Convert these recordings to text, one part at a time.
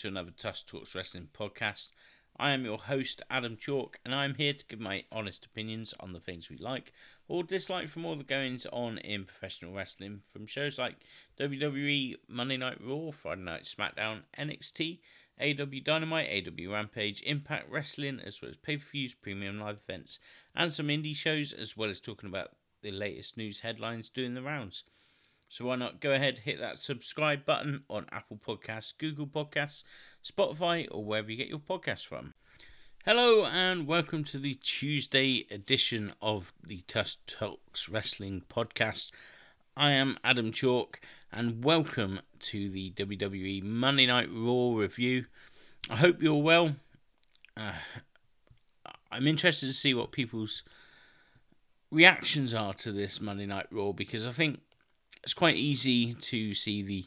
to another Tusk Talks Wrestling podcast. I am your host, Adam Chalk, and I'm here to give my honest opinions on the things we like or dislike from all the goings on in professional wrestling, from shows like WWE, Monday Night Raw, Friday Night SmackDown, NXT, AEW Dynamite, AEW Rampage, Impact Wrestling, as well as pay per views, premium live events, and some indie shows, as well as talking about the latest news headlines doing the rounds. So why not go ahead, hit that subscribe button on Apple Podcasts, Google Podcasts, Spotify, or wherever you get your podcasts from. Hello and welcome to the Tuesday edition of the Tusk Talks Wrestling podcast. I am Adam Chalk and welcome to the WWE Monday Night Raw review. I hope you're well. Uh, I'm interested to see what people's reactions are to this Monday Night Raw because I think it's quite easy to see the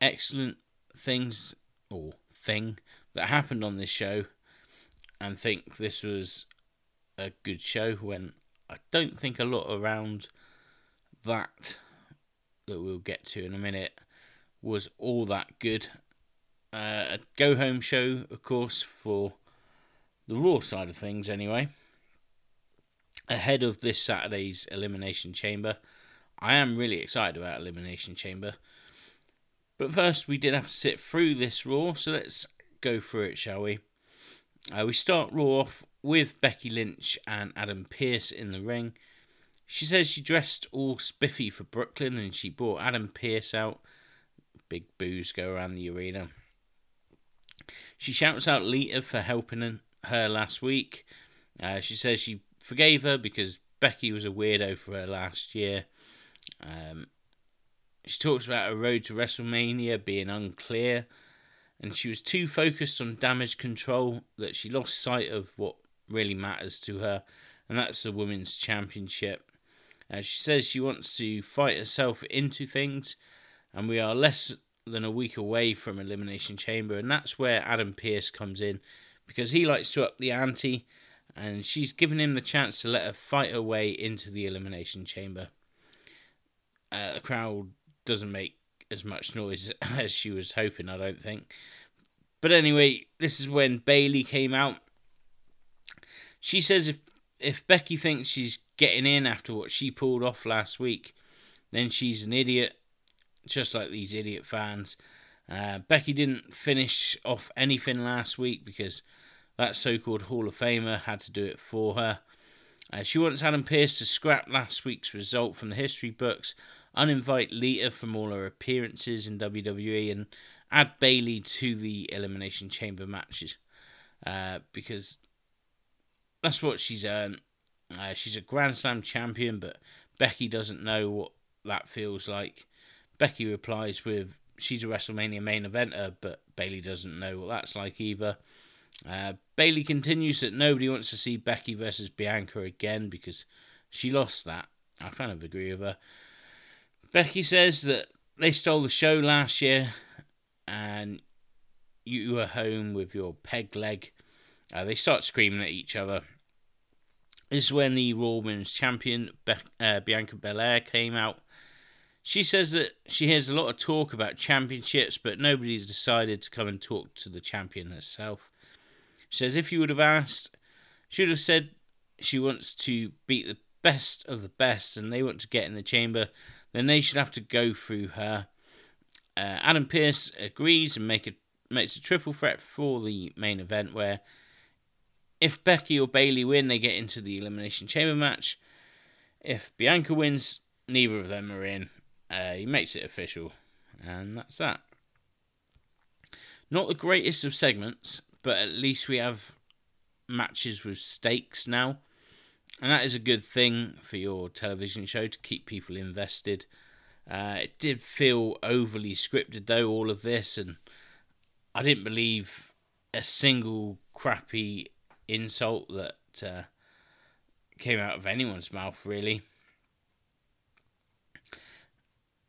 excellent things or thing that happened on this show and think this was a good show when I don't think a lot around that that we'll get to in a minute was all that good. Uh, a go home show, of course, for the Raw side of things, anyway. Ahead of this Saturday's Elimination Chamber. I am really excited about Elimination Chamber. But first, we did have to sit through this Raw, so let's go through it, shall we? Uh, we start Raw off with Becky Lynch and Adam Pearce in the ring. She says she dressed all spiffy for Brooklyn and she brought Adam Pearce out. Big boos go around the arena. She shouts out Lita for helping her last week. Uh, she says she forgave her because Becky was a weirdo for her last year. Um, she talks about her road to WrestleMania being unclear, and she was too focused on damage control that she lost sight of what really matters to her, and that's the Women's Championship. Uh, she says she wants to fight herself into things, and we are less than a week away from Elimination Chamber, and that's where Adam Pearce comes in because he likes to up the ante, and she's given him the chance to let her fight her way into the Elimination Chamber uh, the crowd doesn't make as much noise as she was hoping, I don't think. But anyway, this is when Bayley came out. She says if if Becky thinks she's getting in after what she pulled off last week, then she's an idiot, just like these idiot fans. Uh, Becky didn't finish off anything last week because that so called Hall of Famer had to do it for her. Uh, she wants Adam Pearce to scrap last week's result from the history books uninvite Lita from all her appearances in WWE and add Bayley to the Elimination Chamber matches uh, because that's what she's earned. Uh, she's a Grand Slam champion, but Becky doesn't know what that feels like. Becky replies with, She's a WrestleMania main eventer, but Bayley doesn't know what that's like either. Uh, Bayley continues that nobody wants to see Becky versus Bianca again because she lost that. I kind of agree with her. Becky says that they stole the show last year and you were home with your peg leg. Uh, they start screaming at each other. This is when the Raw Women's Champion, Be- uh, Bianca Belair, came out. She says that she hears a lot of talk about championships, but nobody's decided to come and talk to the champion herself. She says if you would have asked, she would have said she wants to beat the best of the best and they want to get in the chamber then they should have to go through her. Uh, Adam Pearce agrees and make a, makes a triple threat for the main event where if Becky or Bayley win, they get into the Elimination Chamber match. If Bianca wins, neither of them are in. Uh, he makes it official, and that's that. Not the greatest of segments, but at least we have matches with stakes now and that is a good thing for your television show to keep people invested. Uh, it did feel overly scripted, though, all of this, and I didn't believe a single crappy insult that uh, came out of anyone's mouth, really.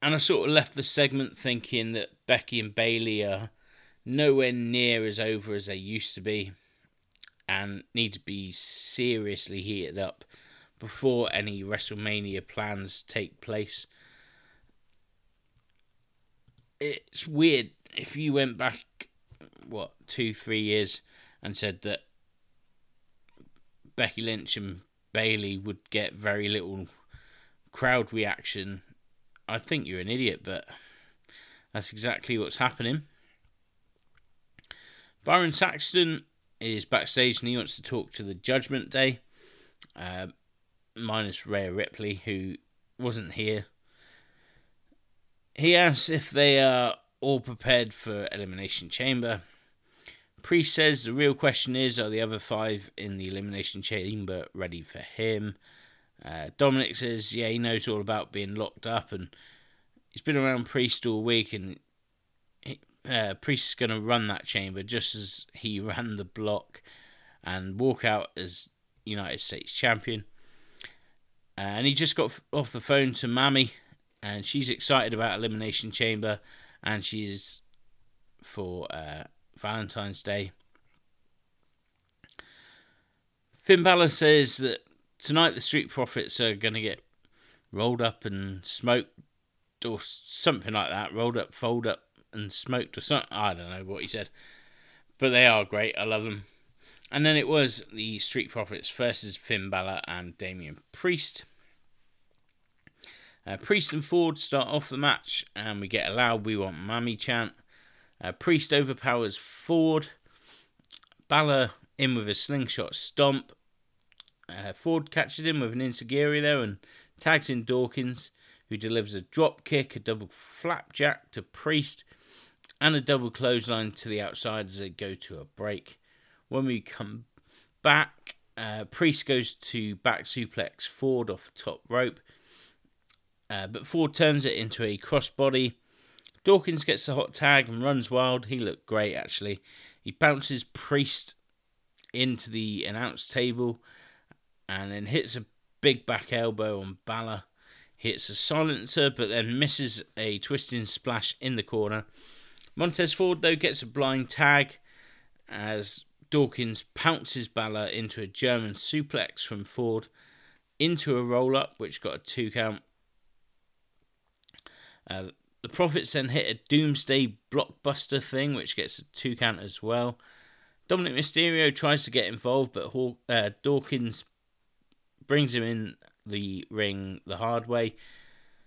And I sort of left the segment thinking that Becky and Bayley are nowhere near as over as they used to be and need to be seriously heated up before any WrestleMania plans take place. It's weird if you went back what two, three years, and said that Becky Lynch and Bayley would get very little crowd reaction, I think you're an idiot, but that's exactly what's happening. Byron Saxton is backstage and he wants to talk to the Judgment Day, uh, minus Rhea Ripley, who wasn't here. He asks if they are all prepared for Elimination Chamber. Priest says the real question is are the other five in the Elimination Chamber ready for him? Uh, Dominik says, yeah, he knows all about being locked up and he's been around Priest all week and uh, Priest is going to run that chamber just as he ran the block and walk out as United States champion. Uh, and he just got off the phone to Mami, and she's excited about Elimination Chamber and she is for uh, Valentine's Day. Finn Balor says that tonight the Street Profits are going to get rolled up and smoked or something like that. Rolled up, fold up, and smoked or something. I don't know what he said. But they are great. I love them. And then it was the Street Profits versus Finn Balor and Damian Priest. Uh, Priest and Ford start off the match, and we get a loud "We Want Mami" chant. Uh, Priest overpowers Ford. Balor in with a slingshot stomp. Uh, Ford catches him with an enzuigiri there and tags in Dawkins, who delivers a drop kick, a double flapjack to Priest, and a double clothesline to the outside as they go to a break. When we come back, uh, Priest goes to back suplex Ford off top rope, uh, but Ford turns it into a crossbody. Dawkins gets the hot tag and runs wild. He looked great actually. He bounces Priest into the announce table and then hits a big back elbow on Balor. Hits a silencer, but then misses a twisting splash in the corner. Montez Ford, though, gets a blind tag as Dawkins pounces Balor into a German suplex from Ford into a roll up, which got a two count. Uh, the Profits then hit a Doomsday blockbuster thing, which gets a two count as well. Dominik Mysterio tries to get involved, but Haw- uh, Dawkins brings him in the ring the hard way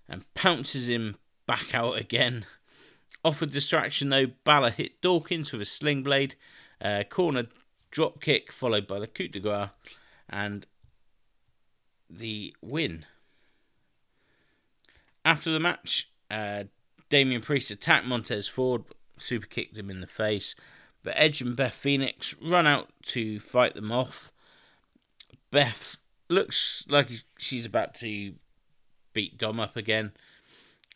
and pounces him back out again. Off a distraction though, Balor hit Dawkins with a sling blade, uh, corner drop kick followed by the coup de grace, and the win. After the match, uh, Damian Priest attacked Montez Ford, super kicked him in the face, but Edge and Beth Phoenix run out to fight them off. Beth looks like she's about to beat Dom up again.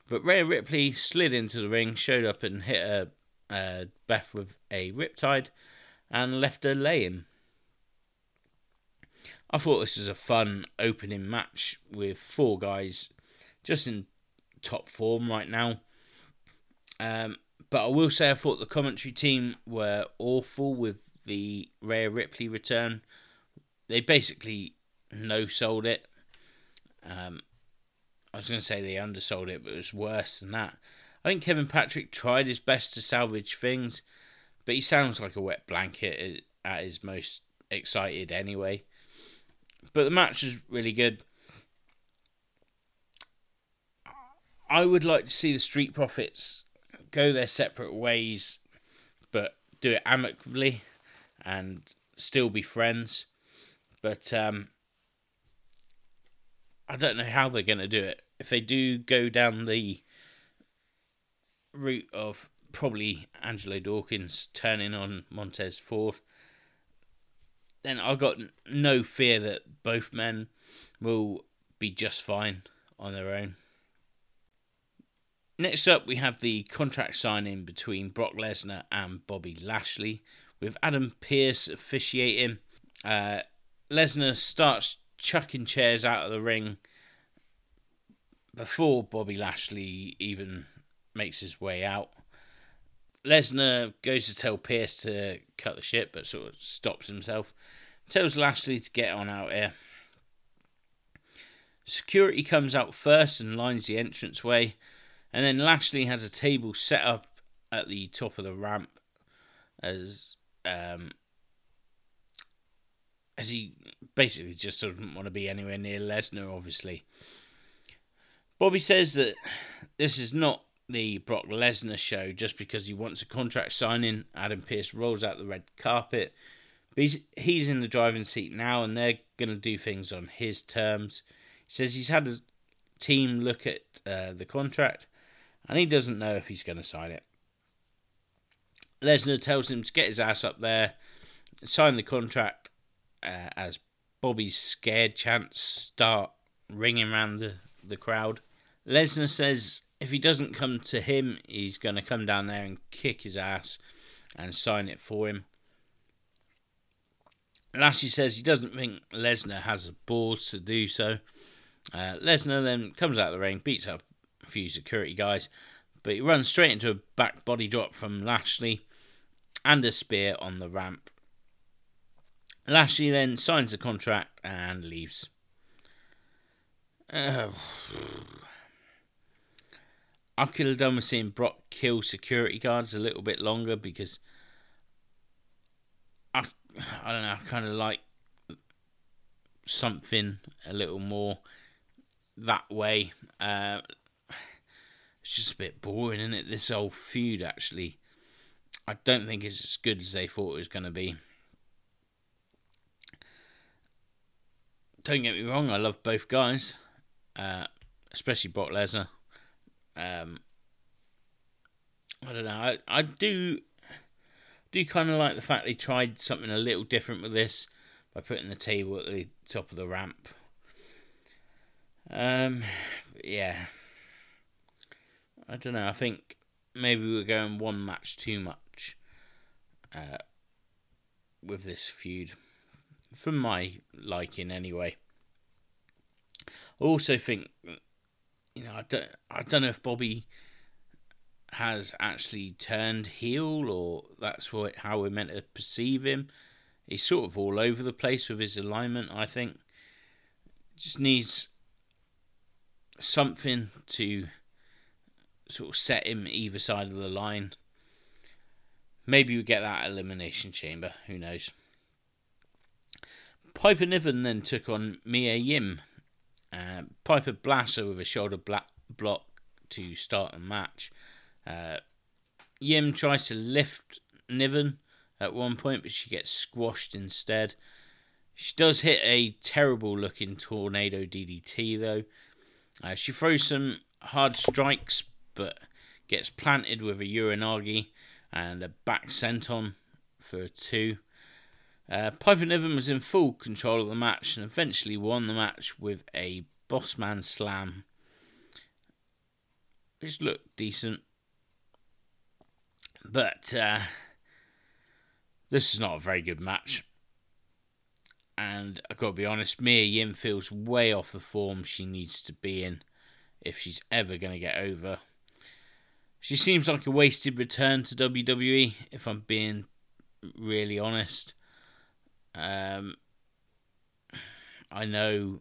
But Rhea Ripley slid into the ring, showed up and hit a, Beth with a riptide and left her laying. I thought this was a fun opening match with four guys just in top form right now. Um, but I will say I thought the commentary team were awful with the Rhea Ripley return. They basically no sold it. Um, I was going to say they undersold it, but it was worse than that. I think Kevin Patrick tried his best to salvage things, but he sounds like a wet blanket at his most excited anyway. But the match was really good. I would like to see the Street Profits go their separate ways, but do it amicably and still be friends. But um, I don't know how they're going to do it. If they do go down the route of probably Angelo Dawkins turning on Montez Ford, then I've got no fear that both men will be just fine on their own. Next up, we have the contract signing between Brock Lesnar and Bobby Lashley, with Adam Pearce officiating. Uh, Lesnar starts chucking chairs out of the ring before Bobby Lashley even makes his way out. Lesnar goes to tell Pearce to cut the shit, but sort of stops himself. Tells Lashley to get on out here. Security comes out first and lines the entranceway, and then Lashley has a table set up at the top of the ramp as um, as he basically just doesn't want to be anywhere near Lesnar, obviously. Bobby says that this is not the Brock Lesnar show just because he wants a contract signing. Adam Pearce rolls out the red carpet. But he's, he's in the driving seat now and they're going to do things on his terms. He says he's had a team look at uh, the contract and he doesn't know if he's going to sign it. Lesnar tells him to get his ass up there, sign the contract uh, as Bobby's scared chants start ringing around the, the crowd. Lesnar says if he doesn't come to him, he's going to come down there and kick his ass and sign it for him. Lashley says he doesn't think Lesnar has the balls to do so. Uh, Lesnar then comes out of the ring, beats up a few security guys, but he runs straight into a back body drop from Lashley and a spear on the ramp. Lashley then signs the contract and leaves. Uh, I could have done with seeing Brock kill security guards a little bit longer because I I don't know, I kind of like something a little more that way. Uh, it's just a bit boring, isn't it? This whole feud actually, I don't think it's as good as they thought it was going to be. Don't get me wrong, I love both guys, uh, especially Brock Lesnar. Um, I don't know. I, I do do kind of like the fact they tried something a little different with this by putting the table at the top of the ramp. Um, yeah. I don't know. I think maybe we're going one match too much uh, with this feud, from my liking anyway. I also think you know, I don't, I don't know if Bobby has actually turned heel or that's what how we're meant to perceive him. He's sort of all over the place with his alignment. I think just needs something to sort of set him either side of the line. Maybe we get that elimination chamber. Who knows? Piper Niven then took on Mia Yim uh, Piper blasts her with a shoulder block to start the match. Uh, Yim tries to lift Niven at one point, but she gets squashed instead. She does hit a terrible looking tornado DDT though. Uh, she throws some hard strikes, but gets planted with a Uranage and a back senton for two. Uh, Piper Niven was in full control of the match and eventually won the match with a Bossman Slam, which looked decent. But uh, this is not a very good match. And I've got to be honest, Mia Yim feels way off the form she needs to be in if she's ever going to get over. She seems like a wasted return to WWE, if I'm being really honest. Um, I know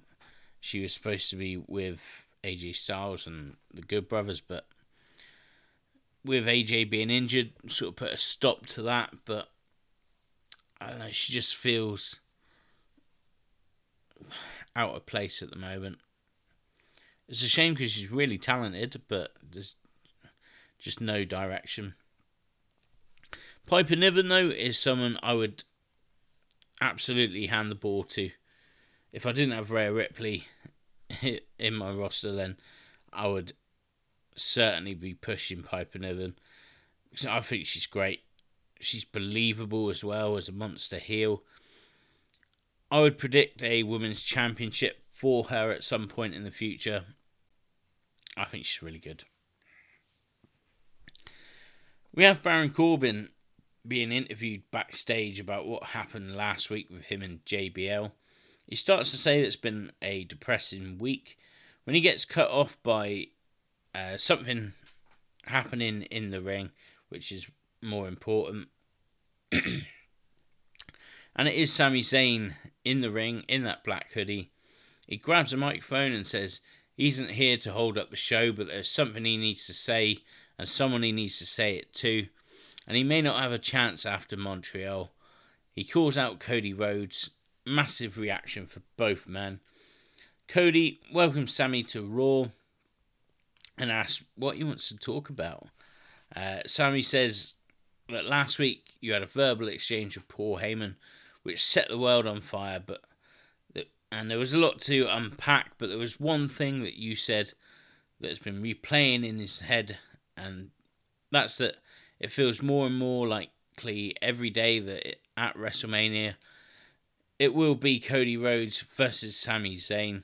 she was supposed to be with AJ Styles and the Good Brothers, but with AJ being injured, sort of put a stop to that. But I don't know, she just feels out of place at the moment. It's a shame because she's really talented, but there's just no direction. Piper Niven, though, is someone I would absolutely hand the ball to. If I didn't have Rhea Ripley in my roster, then I would certainly be pushing Piper Niven. Because I think she's great. She's believable as well as a monster heel. I would predict a women's championship for her at some point in the future. I think she's really good. We have Baron Corbin being interviewed backstage about what happened last week with him and JBL. He starts to say that it's been a depressing week. When he gets cut off by uh, something happening in the ring, which is more important. and it is Sami Zayn in the ring in that black hoodie. He grabs a microphone and says he isn't here to hold up the show, but there's something he needs to say and someone he needs to say it to. And he may not have a chance after Montreal. He calls out Cody Rhodes. Massive reaction for both men. Cody welcomes Sami to Raw and asks what he wants to talk about. Uh, Sami says that last week you had a verbal exchange with Paul Heyman, which set the world on fire, but and there was a lot to unpack, but there was one thing that you said that's been replaying in his head, and that's that it feels more and more likely every day that it, at WrestleMania it will be Cody Rhodes versus Sami Zayn.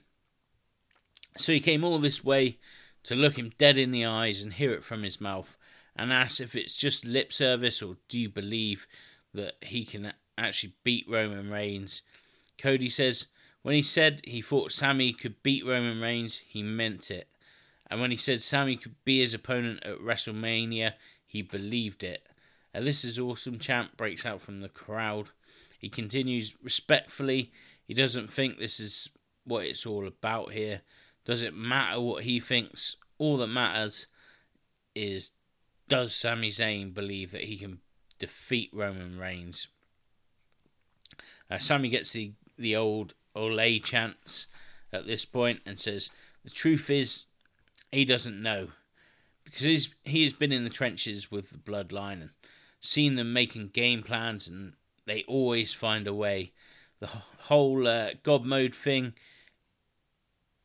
So he came all this way to look him dead in the eyes and hear it from his mouth and ask if it's just lip service or do you believe that he can actually beat Roman Reigns. Cody says when he said he thought Sami could beat Roman Reigns, he meant it. And when he said Sami could be his opponent at WrestleMania, he believed it. And this is awesome. Champ breaks out from the crowd. He continues respectfully. He doesn't think this is what it's all about here. Does it matter what he thinks? All that matters is does Sami Zayn believe that he can defeat Roman Reigns? Uh, Sami gets the, the old Ole chants at this point and says, The truth is, he doesn't know. Because he's, he has been in the trenches with the bloodline and seen them making game plans, and they always find a way. The whole uh, God mode thing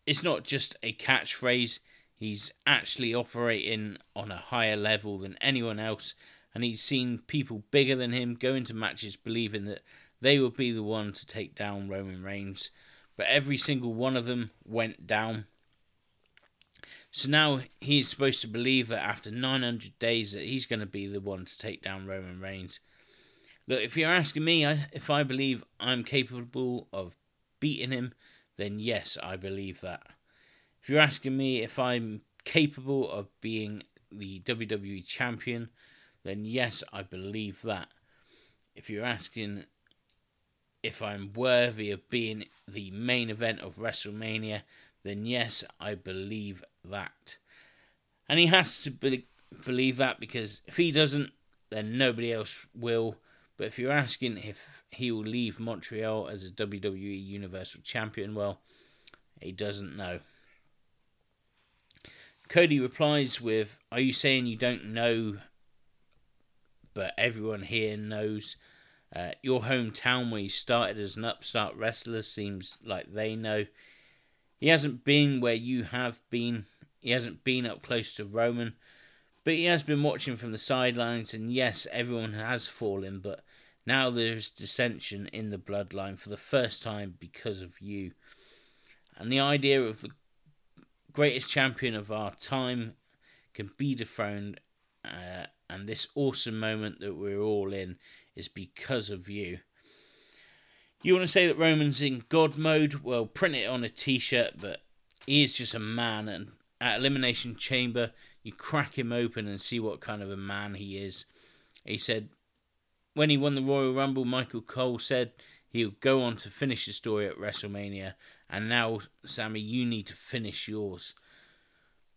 it's not just a catchphrase. He's actually operating on a higher level than anyone else, and he's seen people bigger than him go into matches believing that they would be the one to take down Roman Reigns. But every single one of them went down. So now he's supposed to believe that after 900 days that he's going to be the one to take down Roman Reigns. Look, if you're asking me if I believe I'm capable of beating him, then yes, I believe that. If you're asking me if I'm capable of being the WWE champion, then yes, I believe that. If you're asking if I'm worthy of being the main event of WrestleMania, then yes, I believe that. And he has to be- believe that because if he doesn't, then nobody else will. But if you're asking if he will leave Montreal as a WWE Universal Champion, well, he doesn't know. Cody replies with, Are you saying you don't know, but everyone here knows? Uh, your hometown where you started as an upstart wrestler seems like they know. He hasn't been where you have been. He hasn't been up close to Roman. But he has been watching from the sidelines, and yes, everyone has fallen, but now there's dissension in the bloodline for the first time because of you. And the idea of the greatest champion of our time can be dethroned, uh, and this awesome moment that we're all in is because of you. You want to say that Roman's in God mode? Well, print it on a t shirt, but he is just a man, and at Elimination Chamber, you crack him open and see what kind of a man he is. He said, when he won the Royal Rumble, Michael Cole said he'll go on to finish the story at WrestleMania, and now, Sami, you need to finish yours.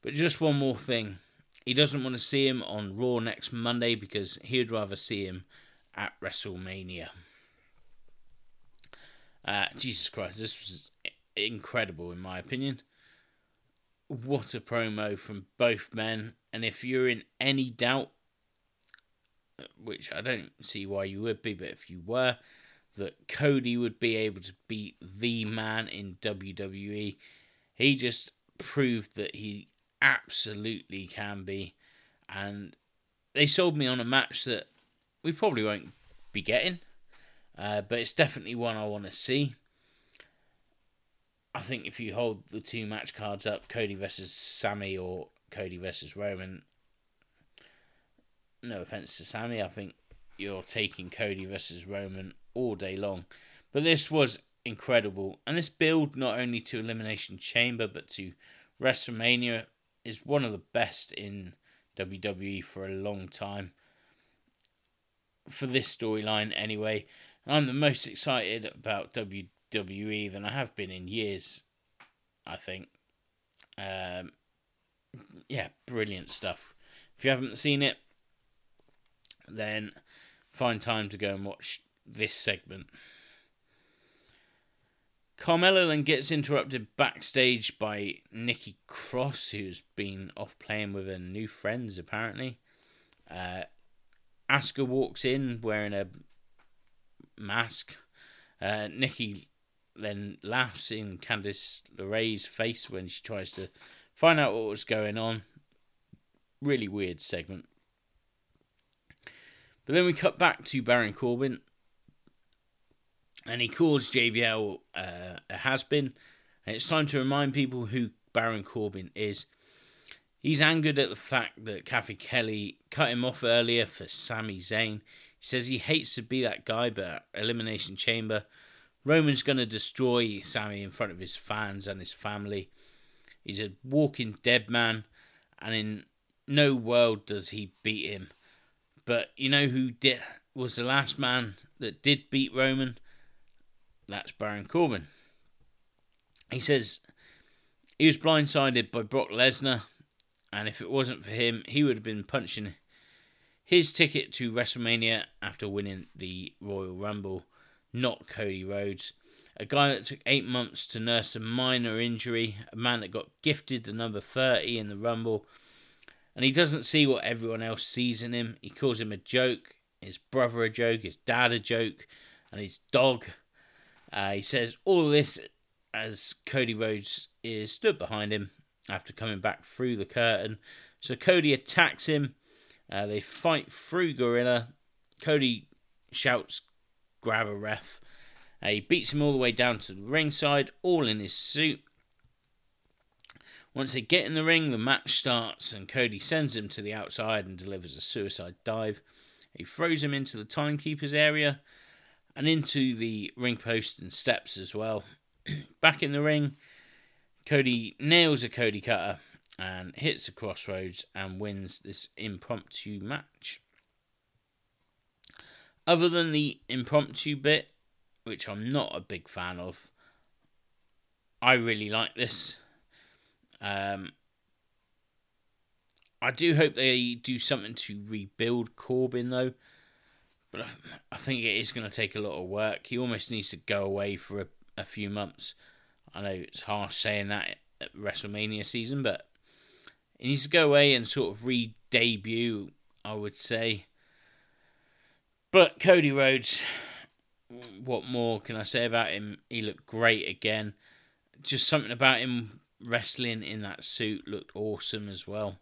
But just one more thing. He doesn't want to see him on Raw next Monday because he'd rather see him at WrestleMania. Uh, Jesus Christ, this was incredible in my opinion. What a promo from both men. And if you're in any doubt, which I don't see why you would be, but if you were, that Cody would be able to beat the man in WWE, he just proved that he absolutely can be. And they sold me on a match that we probably won't be getting, uh, but it's definitely one I want to see. I think if you hold the two match cards up, Cody versus Sami or Cody versus Roman, no offense to Sami, I think you're taking Cody versus Roman all day long. But this was incredible, and this build not only to Elimination Chamber but to WrestleMania is one of the best in WWE for a long time. For this storyline, anyway, I'm the most excited about WWE than I have been in years. I think. Um, yeah, brilliant stuff. If you haven't seen it, then find time to go and watch this segment. Carmella then gets interrupted backstage by Nikki Cross, who's been off playing with her new friends apparently. Uh, Asuka walks in wearing a mask. Uh, Nikki then laughs in Candice LeRae's face when she tries to find out what was going on. Really weird segment. But then we cut back to Baron Corbin and he calls JBL uh, a has been. And it's time to remind people who Baron Corbin is. He's angered at the fact that Cathy Kelley cut him off earlier for Sami Zayn. He says he hates to be that guy, but Elimination Chamber, Roman's going to destroy Sami in front of his fans and his family. He's a walking dead man, and in no world does he beat him. But you know who did, was the last man that did beat Roman? That's Baron Corbin. He says he was blindsided by Brock Lesnar, and if it wasn't for him, he would have been punching his ticket to WrestleMania after winning the Royal Rumble, not Cody Rhodes. A guy that took eight months to nurse a minor injury, a man that got gifted the number 30 in the Rumble, and he doesn't see what everyone else sees in him. He calls him a joke, his brother a joke, his dad a joke, and his dog uh, he says all this as Cody Rhodes is stood behind him after coming back through the curtain. So Cody attacks him. Uh, they fight through Gorilla. Cody shouts, grab a ref. Uh, he beats him all the way down to the ringside, all in his suit. Once they get in the ring, the match starts, and Cody sends him to the outside and delivers a suicide dive. He throws him into the timekeeper's area, and into the ring post and steps as well. Back in the ring, Cody nails a Cody cutter and hits the crossroads and wins this impromptu match. Other than the impromptu bit, which I'm not a big fan of, I really like this. Um, I do hope they do something to rebuild Corbin though, but I, think it is going to take a lot of work. He almost needs to go away for a, a few months. I know it's harsh saying that at WrestleMania season, but he needs to go away and sort of re debut, I would say. But Cody Rhodes, what more can I say about him? He looked great again. Just something about him wrestling in that suit looked awesome as well.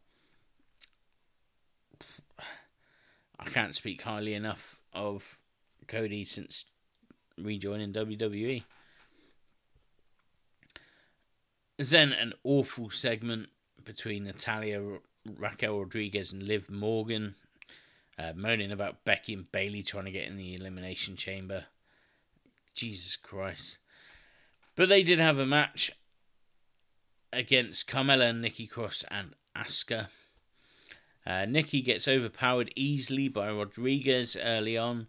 I can't speak highly enough of Cody since rejoining WWE. Then an awful segment between Natalya, Raquel Rodriguez, and Liv Morgan, uh, moaning about Becky and Bayley trying to get in the Elimination Chamber. Jesus Christ. But they did have a match against Carmella, Nikki Cross, and Asuka. Uh, Nikki gets overpowered easily by Rodriguez early on.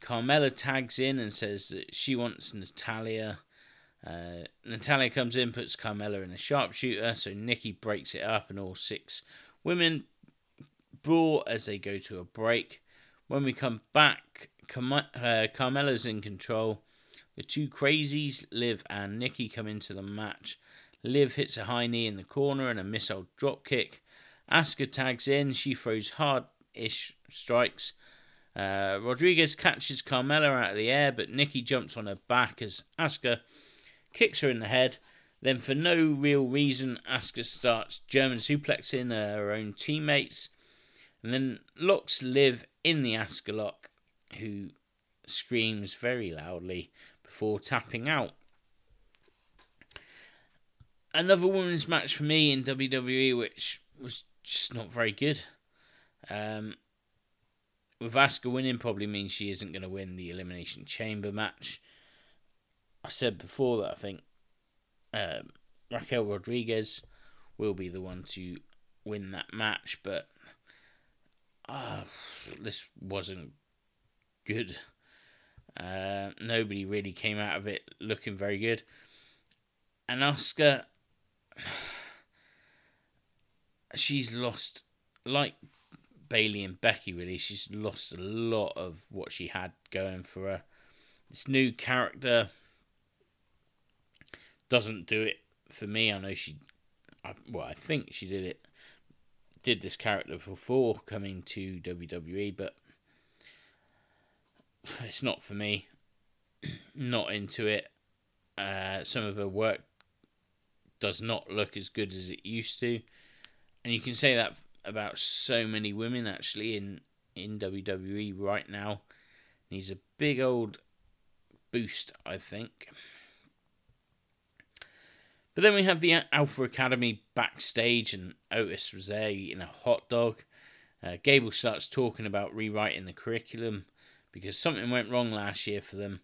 Carmella tags in and says that she wants Natalya. Uh, Natalya comes in, puts Carmella in a sharpshooter, so Nikki breaks it up, and all six women brawl as they go to a break. When we come back, Car- uh, Carmella's in control. The two crazies, Liv and Nikki, come into the match. Liv hits a high knee in the corner and a missile drop kick. Asuka tags in. She throws hard ish strikes. Uh, Rodriguez catches Carmella out of the air, but Nikki jumps on her back as Asuka kicks her in the head. Then, for no real reason, Asuka starts German suplexing her own teammates, and then locks Liv in the Asuka lock, who screams very loudly before tapping out. Another women's match for me in WWE, which was just not very good. Um, with Asuka winning probably means she isn't going to win the Elimination Chamber match. I said before that I think um, Raquel Rodriguez will be the one to win that match, but uh, this wasn't good. Uh, nobody really came out of it looking very good. And Asuka, she's lost like Bayley and Becky, really. She's lost a lot of what she had going for her. This new character doesn't do it for me. I know she, I, well, I think she did it, did this character before coming to WWE, but it's not for me. not into it. Uh, some of her work does not look as good as it used to, and you can say that about so many women actually in in WWE right now. Needs a big old boost, I think. But then we have the Alpha Academy backstage, and Otis was there eating a hot dog. Uh, Gable starts talking about rewriting the curriculum because something went wrong last year for them.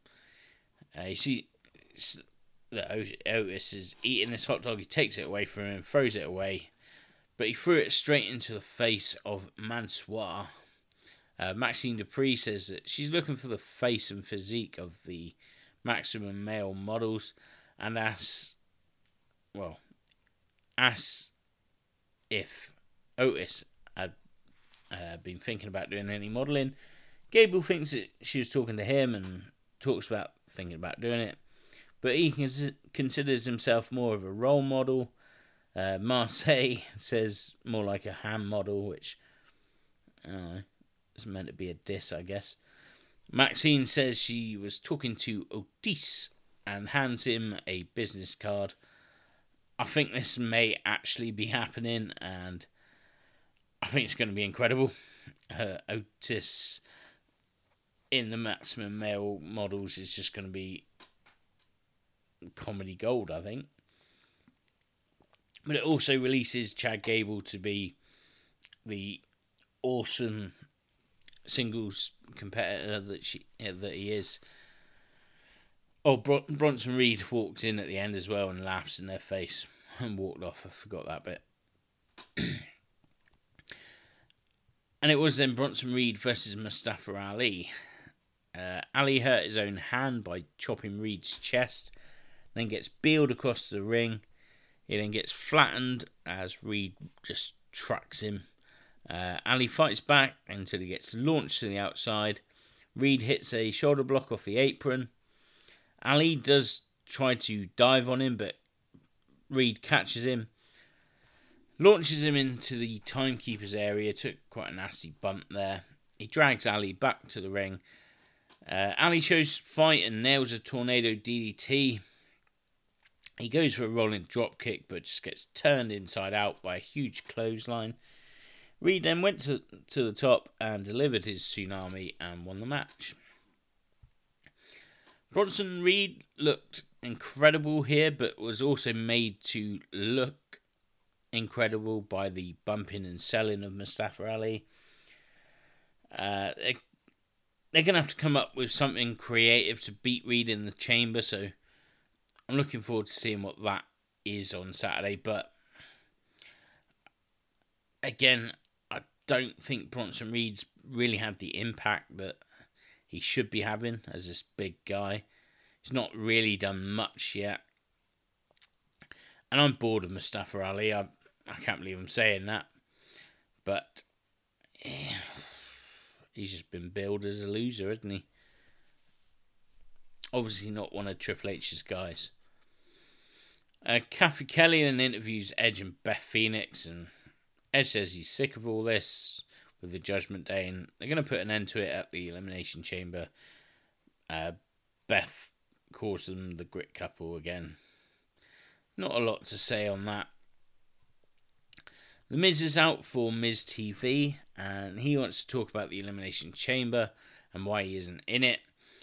Uh, you see that Otis is eating this hot dog, he takes it away from him, throws it away, but he threw it straight into the face of Mansoor. Uh, Maxxine Dupri says that she's looking for the face and physique of the maximum male models and asks, well, asks if Otis had uh, been thinking about doing any modelling. Gable thinks that she was talking to him and talks about thinking about doing it, but he cons- considers himself more of a role model. Uh, Marseille says more like a ham model, which I is meant to be a diss, I guess. Maxxine says she was talking to Otis and hands him a business card. I think this may actually be happening, and I think it's going to be incredible. Uh, Otis in the maximum male models is just going to be comedy gold, I think. But it also releases Chad Gable to be the awesome singles competitor that she that he is. Oh, Bron- Bronson Reed walked in at the end as well and laughs in their face and walked off. I forgot that bit. and it was then Bronson Reed versus Mustafa Ali. Uh, Ali hurt his own hand by chopping Reed's chest, then gets beeled across the ring. He then gets flattened as Reed just trucks him. Uh, Ali fights back until he gets launched to the outside. Reed hits a shoulder block off the apron. Ali does try to dive on him, but Reed catches him, launches him into the timekeeper's area. Took quite a nasty bump there. He drags Ali back to the ring. Uh, Ali shows fight and nails a tornado DDT. He goes for a rolling drop kick, but just gets turned inside out by a huge clothesline. Reed then went to, to the top and delivered his tsunami and won the match. Bronson Reed looked incredible here, but was also made to look incredible by the bumping and selling of Mustafa Ali. Uh, they, they're going to have to come up with something creative to beat Reed in the chamber, so I'm looking forward to seeing what that is on Saturday. But again, I don't think Bronson Reed's really had the impact that he should be having as this big guy. He's not really done much yet. And I'm bored of Mustafa Ali. I, I can't believe I'm saying that. But yeah, he's just been billed as a loser, isn't he? Obviously, not one of Triple H's guys. Uh, Cathy Kelley then interviews Edge and Beth Phoenix, and Edge says he's sick of all this with the Judgment Day, and they're going to put an end to it at the Elimination Chamber. Uh, Beth calls them the Grit Couple again. Not a lot to say on that. The Miz is out for Miz TV, and he wants to talk about the Elimination Chamber and why he isn't in it.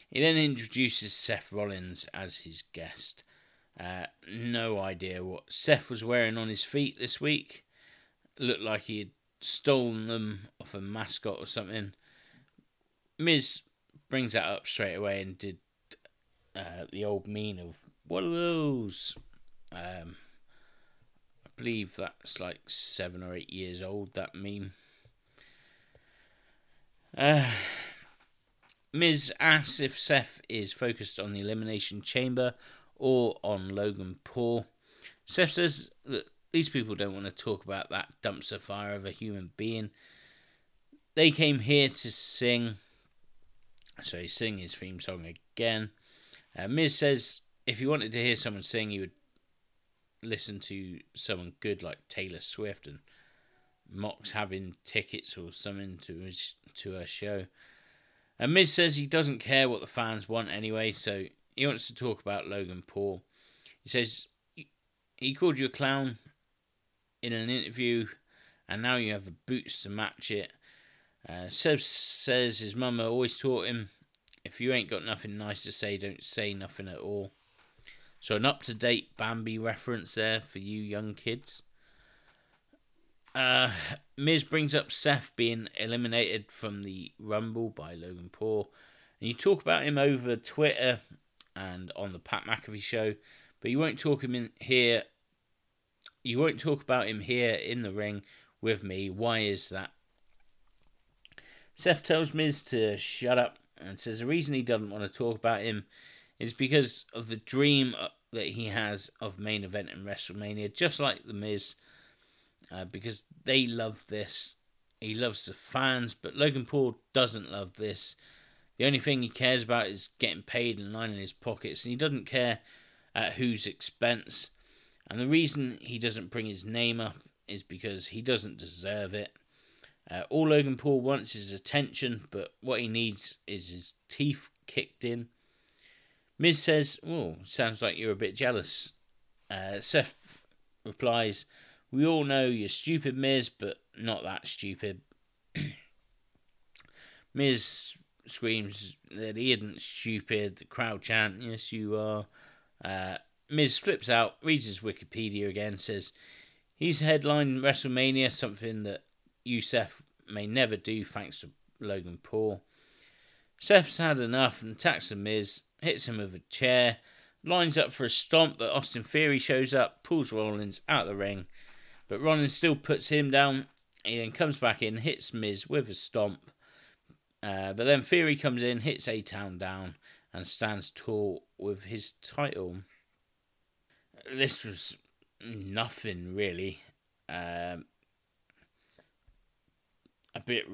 He then introduces Seth Rollins as his guest. Uh, no idea what Seth was wearing on his feet this week. Looked like he had stolen them off a mascot or something. Miz brings that up straight away and did uh, the old mean of what are those? Um, I believe that's like seven or eight years old. That meme. Uh, Miz asks if Seth is focused on the Elimination Chamber or on Logan Paul. Seth says that these people don't want to talk about that dumpster fire of a human being. they came here to sing. So he sing his theme song again. Uh, Miz says if you wanted to hear someone sing, you would listen to someone good like Taylor Swift and Mox having tickets or something to his to her show. And Miz says he doesn't care what the fans want anyway, so he wants to talk about Logan Paul. He says he called you a clown in an interview, and now you have the boots to match it. Uh, Seth says his mama always taught him if you ain't got nothing nice to say, don't say nothing at all. So, an up to date Bambi reference there for you young kids. Uh, Miz brings up Seth being eliminated from the Rumble by Logan Paul. And you talk about him over Twitter and on the Pat McAfee show, but you won't talk him in here. You won't talk about him here in the ring with me. Why is that? Seth tells Miz to shut up and says the reason he doesn't want to talk about him is because of the dream that he has of main event in WrestleMania, just like the Miz, uh, because they love this. He loves the fans, but Logan Paul doesn't love this. The only thing he cares about is getting paid and lining his pockets, and he doesn't care at whose expense. And the reason he doesn't bring his name up is because he doesn't deserve it. Uh, all Logan Paul wants is attention, but what he needs is his teeth kicked in. Miz says, Oh, sounds like you're a bit jealous. Uh, Seth replies, We all know you're stupid, Miz, but not that stupid. Miz screams that he isn't stupid. The crowd chant, Yes, you are. Uh, Miz flips out, reads his Wikipedia again, says he's headlined WrestleMania, something that you, may never do thanks to Logan Paul. Seth's had enough and attacks the Miz, hits him with a chair, lines up for a stomp, but Austin Theory shows up, pulls Rollins out of the ring, but Rollins still puts him down. He then comes back in, hits Miz with a stomp, uh, but then Theory comes in, hits A Town down, and stands tall with his title. This was nothing really. Um, a bit,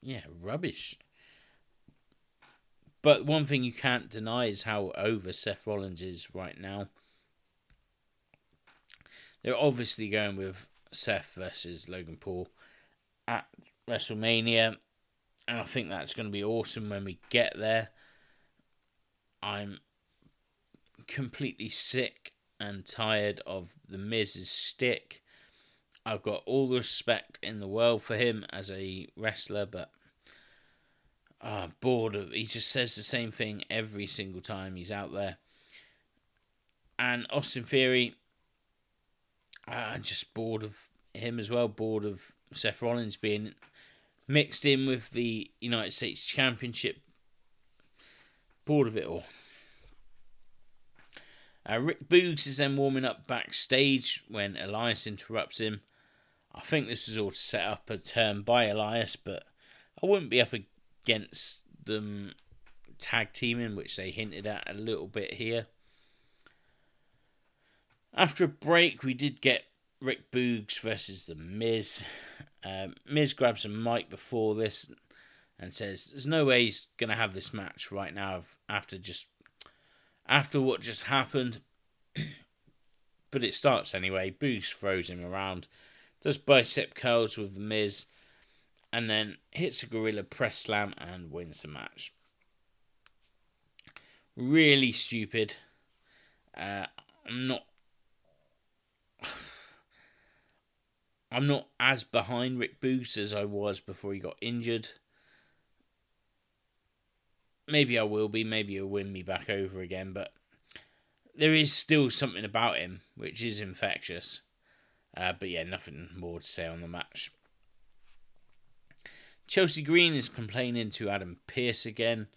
yeah, rubbish. But one thing you can't deny is how over Seth Rollins is right now. They're obviously going with Seth versus Logan Paul at WrestleMania, and I think that's going to be awesome when we get there. I'm completely sick and tired of the Miz's stick. I've got all the respect in the world for him as a wrestler, but uh, bored of. He just says the same thing every single time he's out there. And Austin Theory, I'm just bored of him as well. Bored of Seth Rollins being mixed in with the United States Championship. Bored of it all. Uh, Rick Boogs is then warming up backstage when Elias interrupts him. I think this was all to set up a turn by Elias, but I wouldn't be up against them tag teaming, which they hinted at a little bit here. After a break, we did get Rick Boogs versus The Miz. Um, Miz grabs a mic before this and says, "There's no way he's gonna have this match right now after just after what just happened." but it starts anyway. Boogs throws him around, does bicep curls with The Miz, and then hits a gorilla press slam and wins the match. Really stupid. Uh, I'm not. I'm not as behind Rick Boogs as I was before he got injured. Maybe I will be. Maybe he'll win me back over again. But there is still something about him which is infectious. Uh, but yeah, nothing more to say on the match. Chelsea Green is complaining to Adam Pearce again.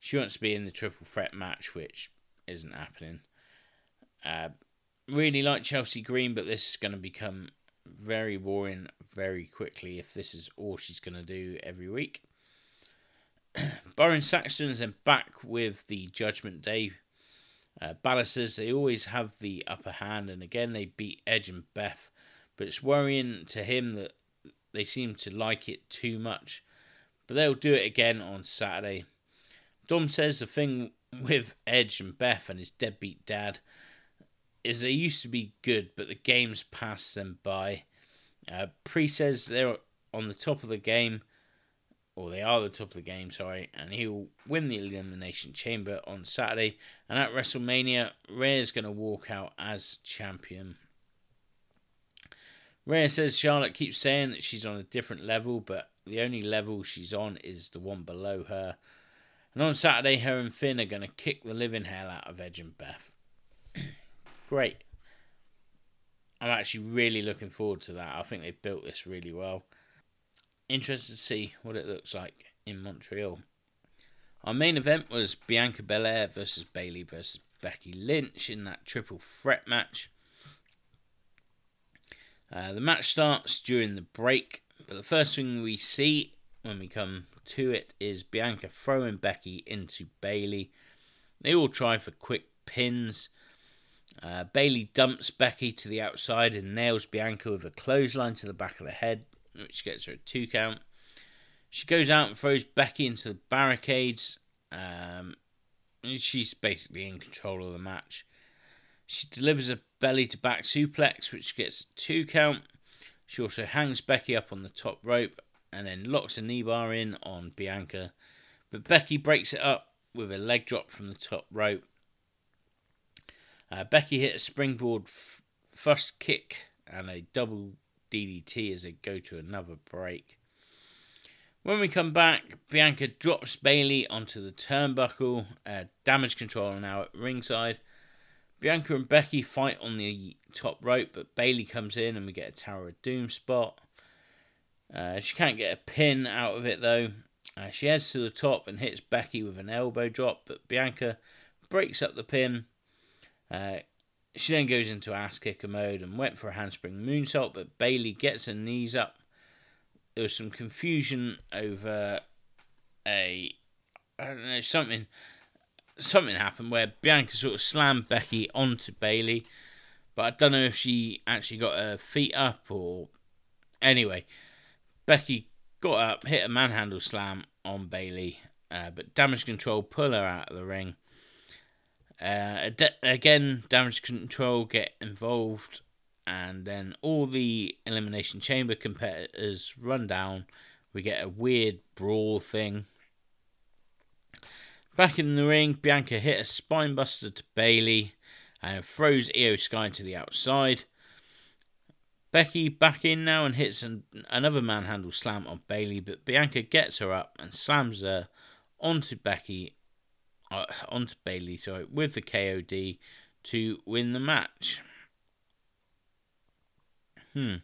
She wants to be in the triple threat match, which isn't happening. Uh, really like Chelsea Green, but this is going to become very boring very quickly if this is all she's going to do every week. Byron Saxton is then back with the Judgment Day uh. They always have the upper hand, and again they beat Edge and Beth, but it's worrying to him that they seem to like it too much. But they'll do it again on Saturday. Dom says the thing with Edge and Beth and his deadbeat dad is they used to be good, but the games passed them by. Uh, Pre says they're on the top of the game, or they are the top of the game, sorry, and he'll win the Elimination Chamber on Saturday. And at WrestleMania, Rhea's going to walk out as champion. Rhea says Charlotte keeps saying that she's on a different level, but the only level she's on is the one below her. And on Saturday, her and Finn are going to kick the living hell out of Edge and Beth. Great. I'm actually really looking forward to that. I think they built this really well. Interested to see what it looks like in Montreal. Our main event was Bianca Belair versus Bayley versus Becky Lynch in that triple threat match. Uh, the match starts during the break, but the first thing we see when we come to it is Bianca throwing Becky into Bayley. They all try for quick pins. Uh, Bayley dumps Becky to the outside and nails Bianca with a clothesline to the back of the head, which gets her a two count. She goes out and throws Becky into the barricades. Um, she's basically in control of the match. She delivers a belly to back suplex, which gets a two count. She also hangs Becky up on the top rope and then locks a knee bar in on Bianca. But Becky breaks it up with a leg drop from the top rope. Uh, Becky hit a springboard f- first kick and a double DDT as they go to another break. When we come back, Bianca drops Bayley onto the turnbuckle. Uh, damage control now at ringside. Bianca and Becky fight on the top rope, but Bayley comes in and we get a Tower of Doom spot. Uh, she can't get a pin out of it though. Uh, she heads to the top and hits Becky with an elbow drop, but Bianca breaks up the pin. Uh, she then goes into ass kicker mode and went for a handspring moonsault, but Bayley gets her knees up. There was some confusion over a I don't know something something happened where Bianca sort of slammed Becky onto Bayley, but I don't know if she actually got her feet up or anyway. Becky got up, hit a manhandle slam on Bayley, uh, but damage control pull her out of the ring. Uh, again, damage control get involved, and then all the elimination chamber competitors run down. We get a weird brawl thing. Back in the ring, Bianca hit a spinebuster to Bayley and throws Iyo Sky to the outside. Becky back in now and hits an, another manhandle slam on Bayley, but Bianca gets her up and slams her onto Becky, uh, onto Bayley, sorry, with the KOD to win the match. Hmm.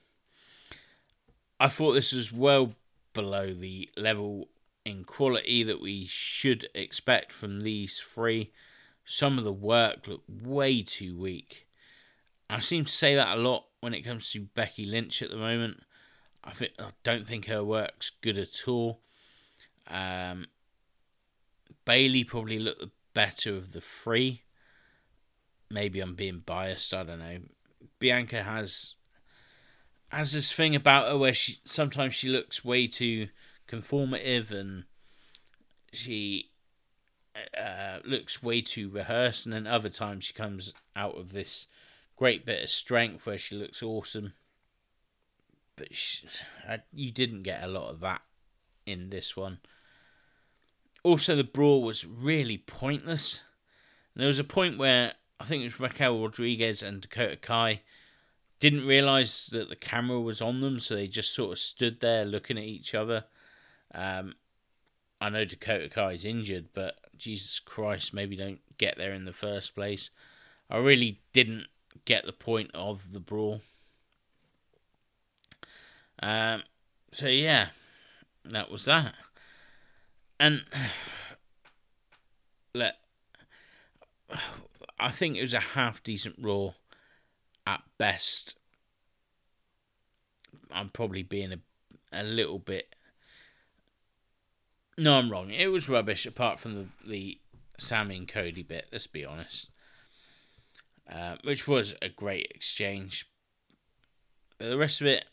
I thought this was well below the level in quality that we should expect from these three. Some of the work looked way too weak. I seem to say that a lot when it comes to Becky Lynch at the moment. I think I don't think her work's good at all. Um, Bayley probably looked the better of the three. Maybe I'm being biased. I don't know. Bianca has has this thing about her where she sometimes she looks way too conformative and she uh, looks way too rehearsed, and then other times she comes out of this great bit of strength where she looks awesome. But she, uh, you didn't get a lot of that in this one. Also, the brawl was really pointless. And there was a point where I think it was Raquel Rodriguez and Dakota Kai didn't realize that the camera was on them, so they just sort of stood there looking at each other. Um, I know Dakota Kai is injured, but Jesus Christ, maybe don't get there in the first place. I really didn't get the point of the brawl. Um, so yeah, that was that. And let I think it was a half decent Raw at best. I'm probably being a a little bit no, I'm wrong. It was rubbish apart from the, the Sami and Cody bit, let's be honest. Uh, which was a great exchange. But the rest of it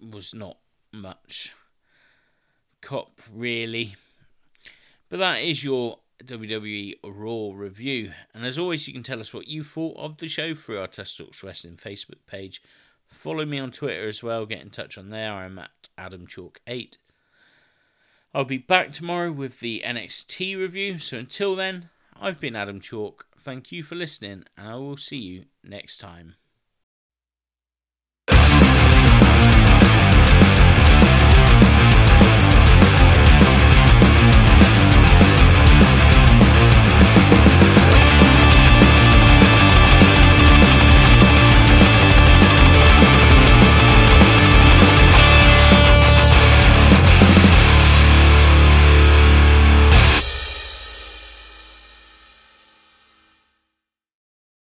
was not much cop really. But that is your WWE Raw review. And as always, you can tell us what you thought of the show through our Tusk Talks Wrestling Facebook page. Follow me on Twitter as well. Get in touch on there. I'm at Adam Chalk 8 I'll be back tomorrow with the NXT review. So until then, I've been Adam Chalk. Thank you for listening, and I will see you next time.